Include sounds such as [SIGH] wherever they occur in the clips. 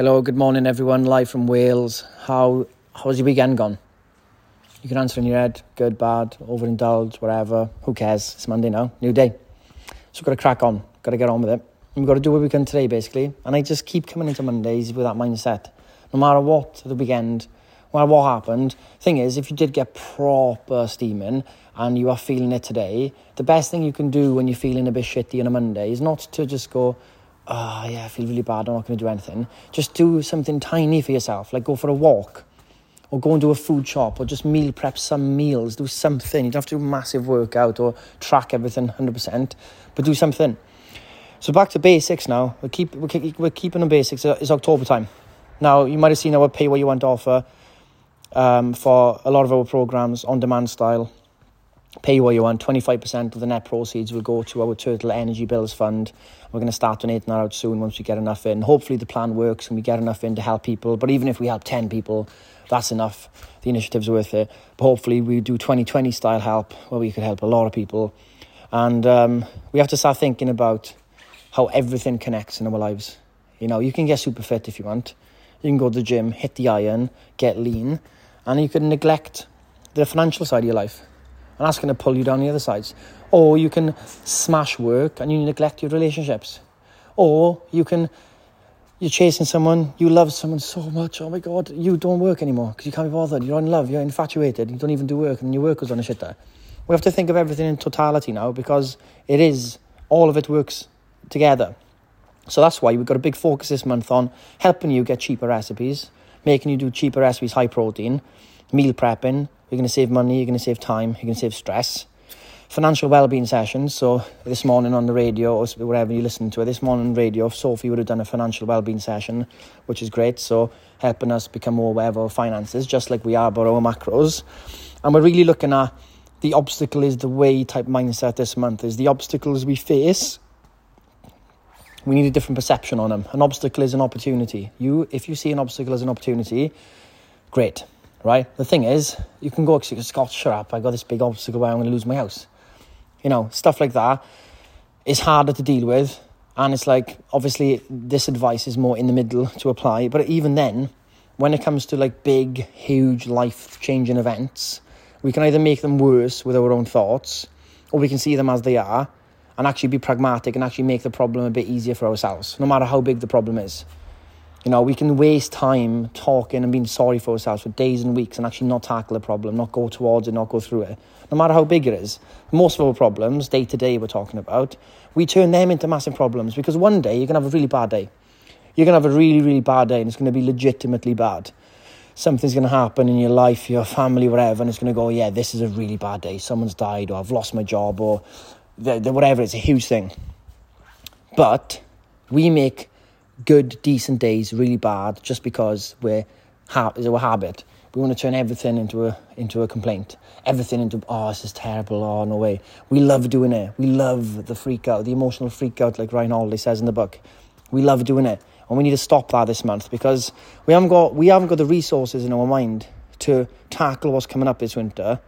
Hello, good morning, everyone. Live from Wales. How how's your weekend gone? You can answer in your head, good, bad, overindulge, whatever. Who cares? It's Monday now, new day. So we've got to crack on. Got to get on with it. We've got to do what we can today, basically. And I just keep coming into Mondays with that mindset. No matter what the weekend, no matter what happened. Thing is, if you did get proper steaming and you are feeling it today, the best thing you can do when you're feeling a bit shitty on a Monday is not to just go, oh, yeah, I feel really bad, I'm not going to do anything. Just do something tiny for yourself, like go for a walk or go and do a food shop or just meal prep some meals, do something. You don't have to do massive workout or track everything 100%, but do something. So back to basics now. We're, keep, we're, keep, we're keeping the basics. It's October time. Now, you might have seen our pay what you want offer um, for a lot of our programs on demand style pay what you want. 25% of the net proceeds will go to our Turtle Energy Bills Fund. We're going to start donating that out soon once we get enough in. Hopefully, the plan works and we get enough in to help people. But even if we help 10 people, that's enough. The initiative's worth it. But hopefully, we do 2020 style help where we could help a lot of people. And um, we have to start thinking about how everything connects in our lives. You know, you can get super fit if you want. You can go to the gym, hit the iron, get lean, and you can neglect the financial side of your life and that's going to pull you down the other sides. Or you can smash work and you neglect your relationships. Or you can, you're chasing someone, you love someone so much, oh my God, you don't work anymore because you can't be bothered. You're in love, you're infatuated, you don't even do work and your work goes on a shitter. We have to think of everything in totality now because it is, all of it works together. So that's why we've got a big focus this month on helping you get cheaper recipes, making you do cheaper recipes, high protein, meal prepping, you're going to save money, you're going to save time, you're going to save stress. Financial well-being sessions. So this morning on the radio or whatever you listen to it, this morning on the radio, Sophie would have done a financial well-being session, which is great. So helping us become more aware of our finances, just like we are about our macros. And we're really looking at the obstacle is the way type mindset this month is the obstacles we face we need a different perception on them. An obstacle is an opportunity. You, if you see an obstacle as an opportunity, great right? The thing is, you can go, Scott, shut up, I got this big obstacle where I'm going to lose my house. You know, stuff like that is harder to deal with. And it's like, obviously, this advice is more in the middle to apply. But even then, when it comes to like big, huge, life changing events, we can either make them worse with our own thoughts, or we can see them as they are and actually be pragmatic and actually make the problem a bit easier for ourselves, no matter how big the problem is. You know, we can waste time talking and being sorry for ourselves for days and weeks and actually not tackle the problem, not go towards it, not go through it, no matter how big it is. Most of our problems, day to day, we're talking about, we turn them into massive problems because one day you're going to have a really bad day. You're going to have a really, really bad day and it's going to be legitimately bad. Something's going to happen in your life, your family, whatever, and it's going to go, yeah, this is a really bad day. Someone's died, or I've lost my job, or whatever. It's a huge thing. But we make good, decent days really bad just because we're ha- it's a habit. We want to turn everything into a into a complaint. Everything into oh this is terrible. Oh no way. We love doing it. We love the freak out, the emotional freak out, like Ryan Holiday says in the book. We love doing it, and we need to stop that this month because we haven't got we haven't got the resources in our mind to tackle what's coming up this winter.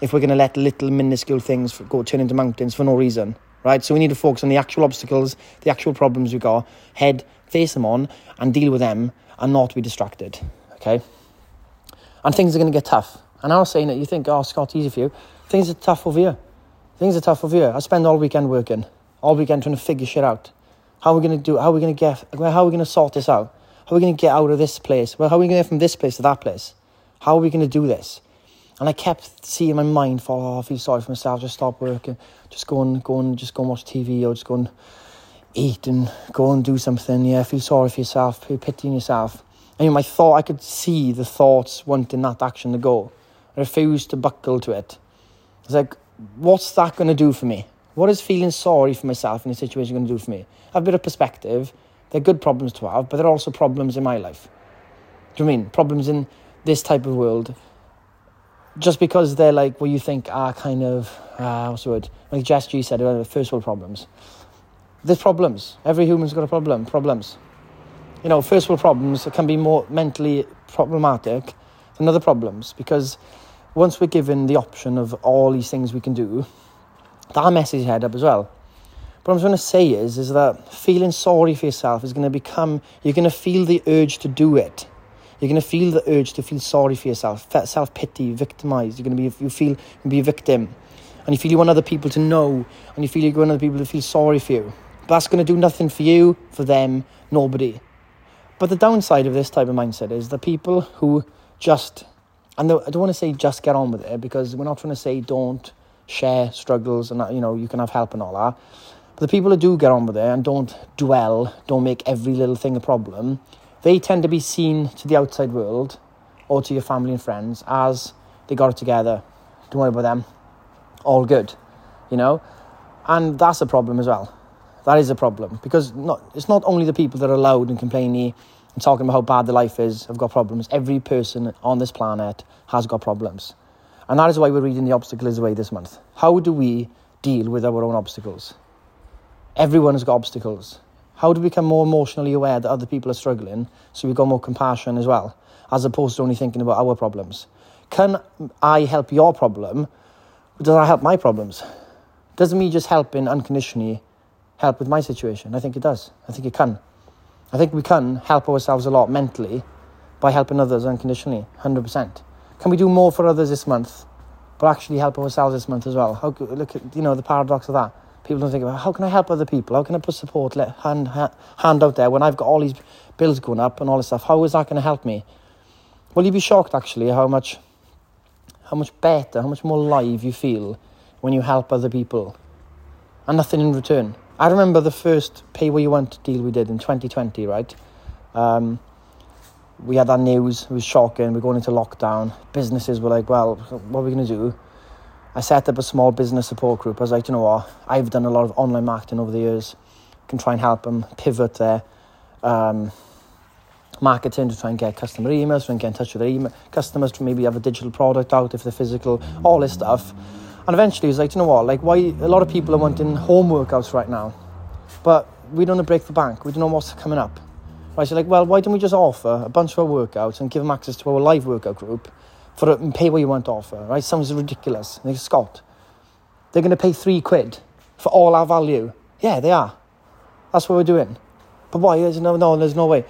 If we're going to let little minuscule things go turn into mountains for no reason, right? So we need to focus on the actual obstacles, the actual problems we've got, head face them on and deal with them and not be distracted. Okay? And things are going to get tough. And I was saying that you think, oh, Scott, easy for you. Things are tough over here. Things are tough over here. I spend all weekend working, all weekend trying to figure shit out. How are we going to do? How are we going to get? How are we going to sort this out? How are we going to get out of this place? Well, how are we going to get from this place to that place? How are we going to do this? And I kept seeing my mind fall. Oh, I feel sorry for myself. Just stop working. Just go and go and just go and watch TV or just go and eat and go and do something. Yeah, feel sorry for yourself, feel pitying yourself. And my thought, I could see the thoughts wanting that action to go. I refused to buckle to it. It's like, what's that going to do for me? What is feeling sorry for myself in a situation going to do for me? I have a bit of perspective. They're good problems to have, but they're also problems in my life. Do you mean problems in this type of world? Just because they're like what you think are kind of uh, what's the word? Like Jess G said, uh, first world problems there's problems. Every human's got a problem. Problems. You know, first world problems can be more mentally problematic than other problems because once we're given the option of all these things we can do, that messes your head up as well. What I'm trying to say is, is that feeling sorry for yourself is going to become, you're going to feel the urge to do it. You're going to feel the urge to feel sorry for yourself, self pity, victimized. You're going to be, you feel, you be a victim. And you feel you want other people to know, and you feel you want other people to feel sorry for you. But that's going to do nothing for you, for them, nobody. But the downside of this type of mindset is the people who just, and I don't want to say just get on with it because we're not trying to say don't share struggles and you know you can have help and all that. But the people who do get on with it and don't dwell, don't make every little thing a problem, they tend to be seen to the outside world or to your family and friends as they got it together. Don't worry about them. All good, you know? And that's a problem as well. That is a problem because not, it's not only the people that are loud and complaining and talking about how bad their life is have got problems. Every person on this planet has got problems. And that is why we're reading The Obstacle is the Way this month. How do we deal with our own obstacles? Everyone has got obstacles. How do we become more emotionally aware that other people are struggling so we've got more compassion as well, as opposed to only thinking about our problems? Can I help your problem? Does that help my problems? Doesn't me just helping unconditionally help with my situation? I think it does. I think it can. I think we can help ourselves a lot mentally by helping others unconditionally, 100%. Can we do more for others this month, but actually help ourselves this month as well? How, look at, you know, the paradox of that people don't think about how can I help other people? How can I put support let, hand, hand out there when I've got all these bills going up and all this stuff? How is that going to help me? Well, you'd be shocked actually how much, how much better, how much more alive you feel when you help other people, and nothing in return. I remember the first pay where you want deal we did in 2020, right? Um, we had that news, it was shocking. We're going into lockdown. Businesses were like, well, what are we going to do? I set up a small business support group. I was like, you know what? I've done a lot of online marketing over the years. Can try and help them pivot their um, marketing to try and get customer emails, try and get in touch with their email customers to maybe have a digital product out if they're physical, all this stuff. And eventually, he's like, you know what? Like, why? A lot of people are wanting home workouts right now, but we don't want to break the bank. We don't know what's coming up. Right? So, like, well, why don't we just offer a bunch of our workouts and give them access to our live workout group? For a, pay what you want to offer, right? Sounds ridiculous. Like, Scott, they're going to pay three quid for all our value. Yeah, they are. That's what we're doing. But why? There's no, no, there's no way.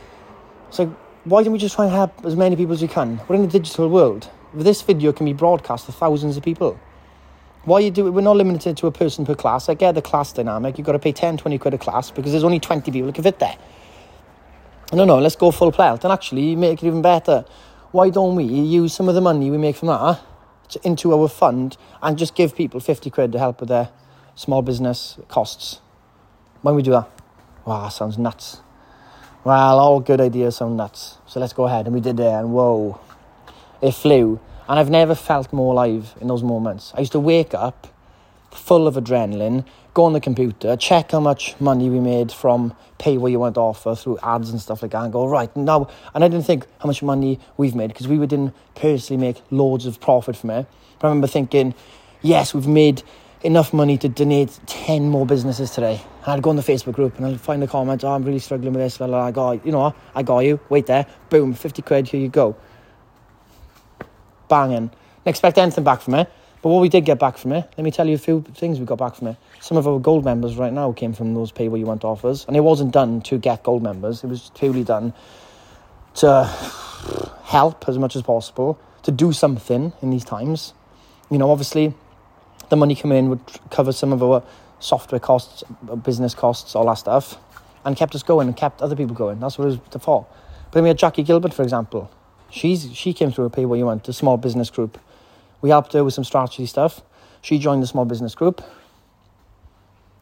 So why don't we just try and help as many people as we can? We're in a digital world. This video can be broadcast to thousands of people. Why you do it? We're not limited to a person per class. I get the class dynamic. You've got to pay 10, 20 quid a class because there's only 20 people that can fit there. No, no, let's go full pelt and actually make it even better why don't we use some of the money we make from that into our fund and just give people 50 quid to help with their small business costs? When we do that? Wow, sounds nuts. Well, all good ideas sound nuts. So let's go ahead. And we did it, and whoa, it flew. And I've never felt more alive in those moments. I used to wake up full of adrenaline, go on the computer, check how much money we made from pay what you want to offer through ads and stuff like that, and go, right, now, and I didn't think how much money we've made because we didn't personally make loads of profit from it. But I remember thinking, yes, we've made enough money to donate 10 more businesses today. And I'd go on the Facebook group and I'd find a comment, oh, I'm really struggling with this. I got, you know, what? I got you. Wait there. Boom, 50 quid, here you go. Banging. Didn't expect anything back from it. But what we did get back from it, let me tell you a few things we got back from it. Some of our gold members right now came from those pay what you want offers, and it wasn't done to get gold members. It was purely done to help as much as possible, to do something in these times. You know, obviously, the money coming in would cover some of our software costs, uh, business costs, all that stuff, and kept us going and kept other people going. That's what it was for. But then we had Jackie Gilbert, for example. She's she came through a pay what you want, a small business group we helped her with some strategy stuff. She joined the small business group.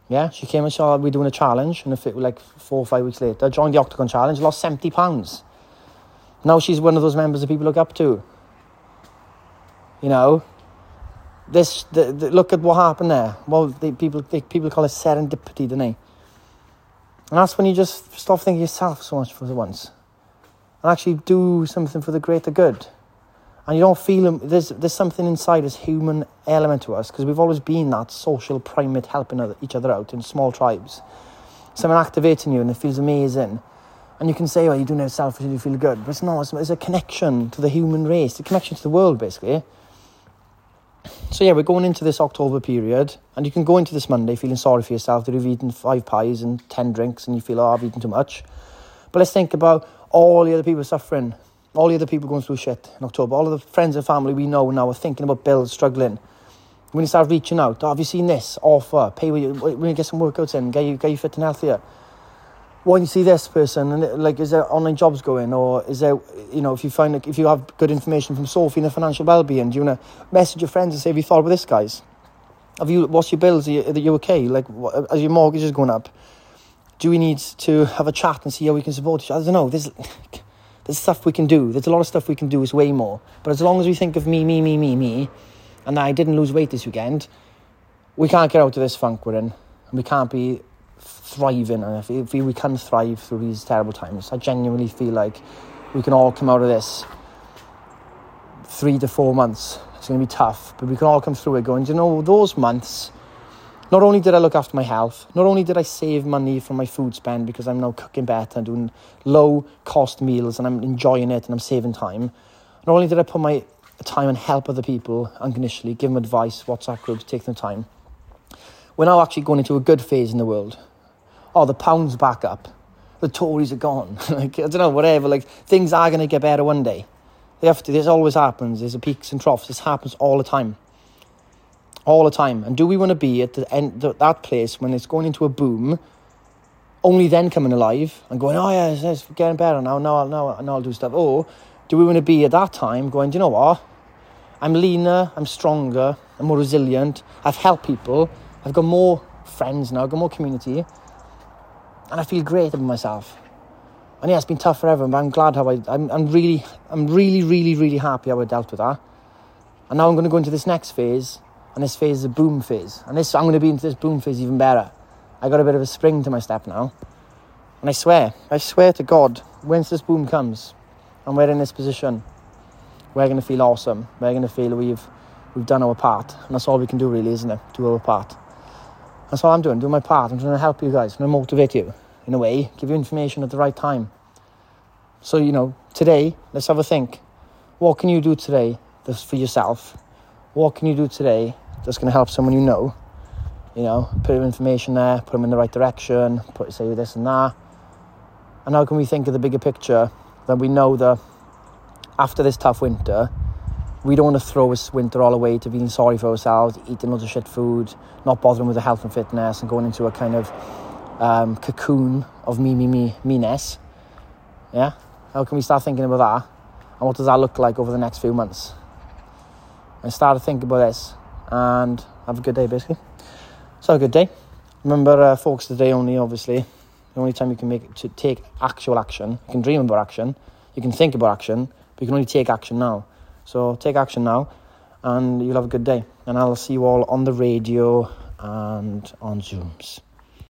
Yeah, she came and saw we doing a challenge, and if it like four or five weeks later, joined the Octagon Challenge, lost seventy pounds. Now she's one of those members that people look up to. You know, this the, the, look at what happened there. Well, the, people they, people call it serendipity, don't they? And that's when you just stop thinking yourself so much for the once, and actually do something for the greater good and you don't feel there's there's something inside this human element to us because we've always been that social primate helping other, each other out in small tribes. Someone activating you and it feels amazing. And you can say, oh, you're doing it selfish and you feel good. But it's not, it's, it's a connection to the human race, a connection to the world, basically. so yeah, we're going into this October period, and you can go into this Monday feeling sorry for yourself that you've eaten five pies and ten drinks, and you feel, oh, I've eaten too much. But let's think about all the other people suffering, all the other people going through shit in October, all of the friends and family we know now are thinking about bills, struggling. When you start reaching out, oh, have you seen this? Offer? Pay when you, when you get some workouts in, get you get you fit and healthier. When you see this person? And like is there online jobs going? Or is there you know if you find like if you have good information from Sophie in the financial well-being do you want to message your friends and say have you thought about this guys? Have you what's your bills? Are you, are you okay? Like what, as your mortgage is going up? Do we need to have a chat and see how we can support each other? I don't know. There's there's stuff we can do. There's a lot of stuff we can do it's way more. But as long as we think of me me me me me and I didn't lose weight this weekend we can't get out of this funk we're in. And we can't be thriving. And if, if we can thrive through these terrible times, I genuinely feel like we can all come out of this three to four months. It's going to be tough, but we can all come through it going, you know, those months, not only did I look after my health, not only did I save money from my food spend because I'm now cooking better and doing low cost meals and I'm enjoying it and I'm saving time, not only did I put my time and help other people unconditionally, give them advice, WhatsApp groups, take them time, we're now actually going into a good phase in the world oh, the pound's back up, the Tories are gone. [LAUGHS] like, I don't know, whatever. Like, things are going to get better one day. They have to, this always happens. There's a peaks and troughs. This happens all the time. All the time. And do we want to be at the end, that place when it's going into a boom, only then coming alive and going, oh, yeah, it's, it's getting better now, now, now, now I'll do stuff. Or do we want to be at that time going, do you know what? I'm leaner, I'm stronger, I'm more resilient, I've helped people, I've got more friends now, I've got more community and I feel great about myself. And yeah, it's been tough forever, but I'm glad how I, I'm, I'm really, I'm really, really, really happy how I dealt with that. And now I'm going to go into this next phase, and this phase is a boom phase. And this, I'm going to be into this boom phase even better. I got a bit of a spring to my step now. And I swear, I swear to God, once this boom comes, and we're in this position, we're going to feel awesome. We're going to feel we've, we've done our part. And that's all we can do really, isn't it? Do our part. That's all I'm doing, doing my part. I'm trying to help you guys, I'm to motivate you in a way, give you information at the right time. So, you know, today, let's have a think. What can you do today for yourself? What can you do today that's going to help someone you know? You know, put information there, put them in the right direction, put say this and that. And how can we think of the bigger picture that we know that after this tough winter, we don't want to throw this winter all away to being sorry for ourselves, eating loads of shit food, not bothering with the health and fitness, and going into a kind of um, cocoon of me, me, me, me-ness. Yeah? How can we start thinking about that? And what does that look like over the next few months? And start to think about this and have a good day, basically. So, a good day. Remember, uh, focus today only, obviously. The only time you can make to take actual action. You can dream about action, you can think about action, but you can only take action now. So take action now and you'll have a good day. And I'll see you all on the radio and on Zooms.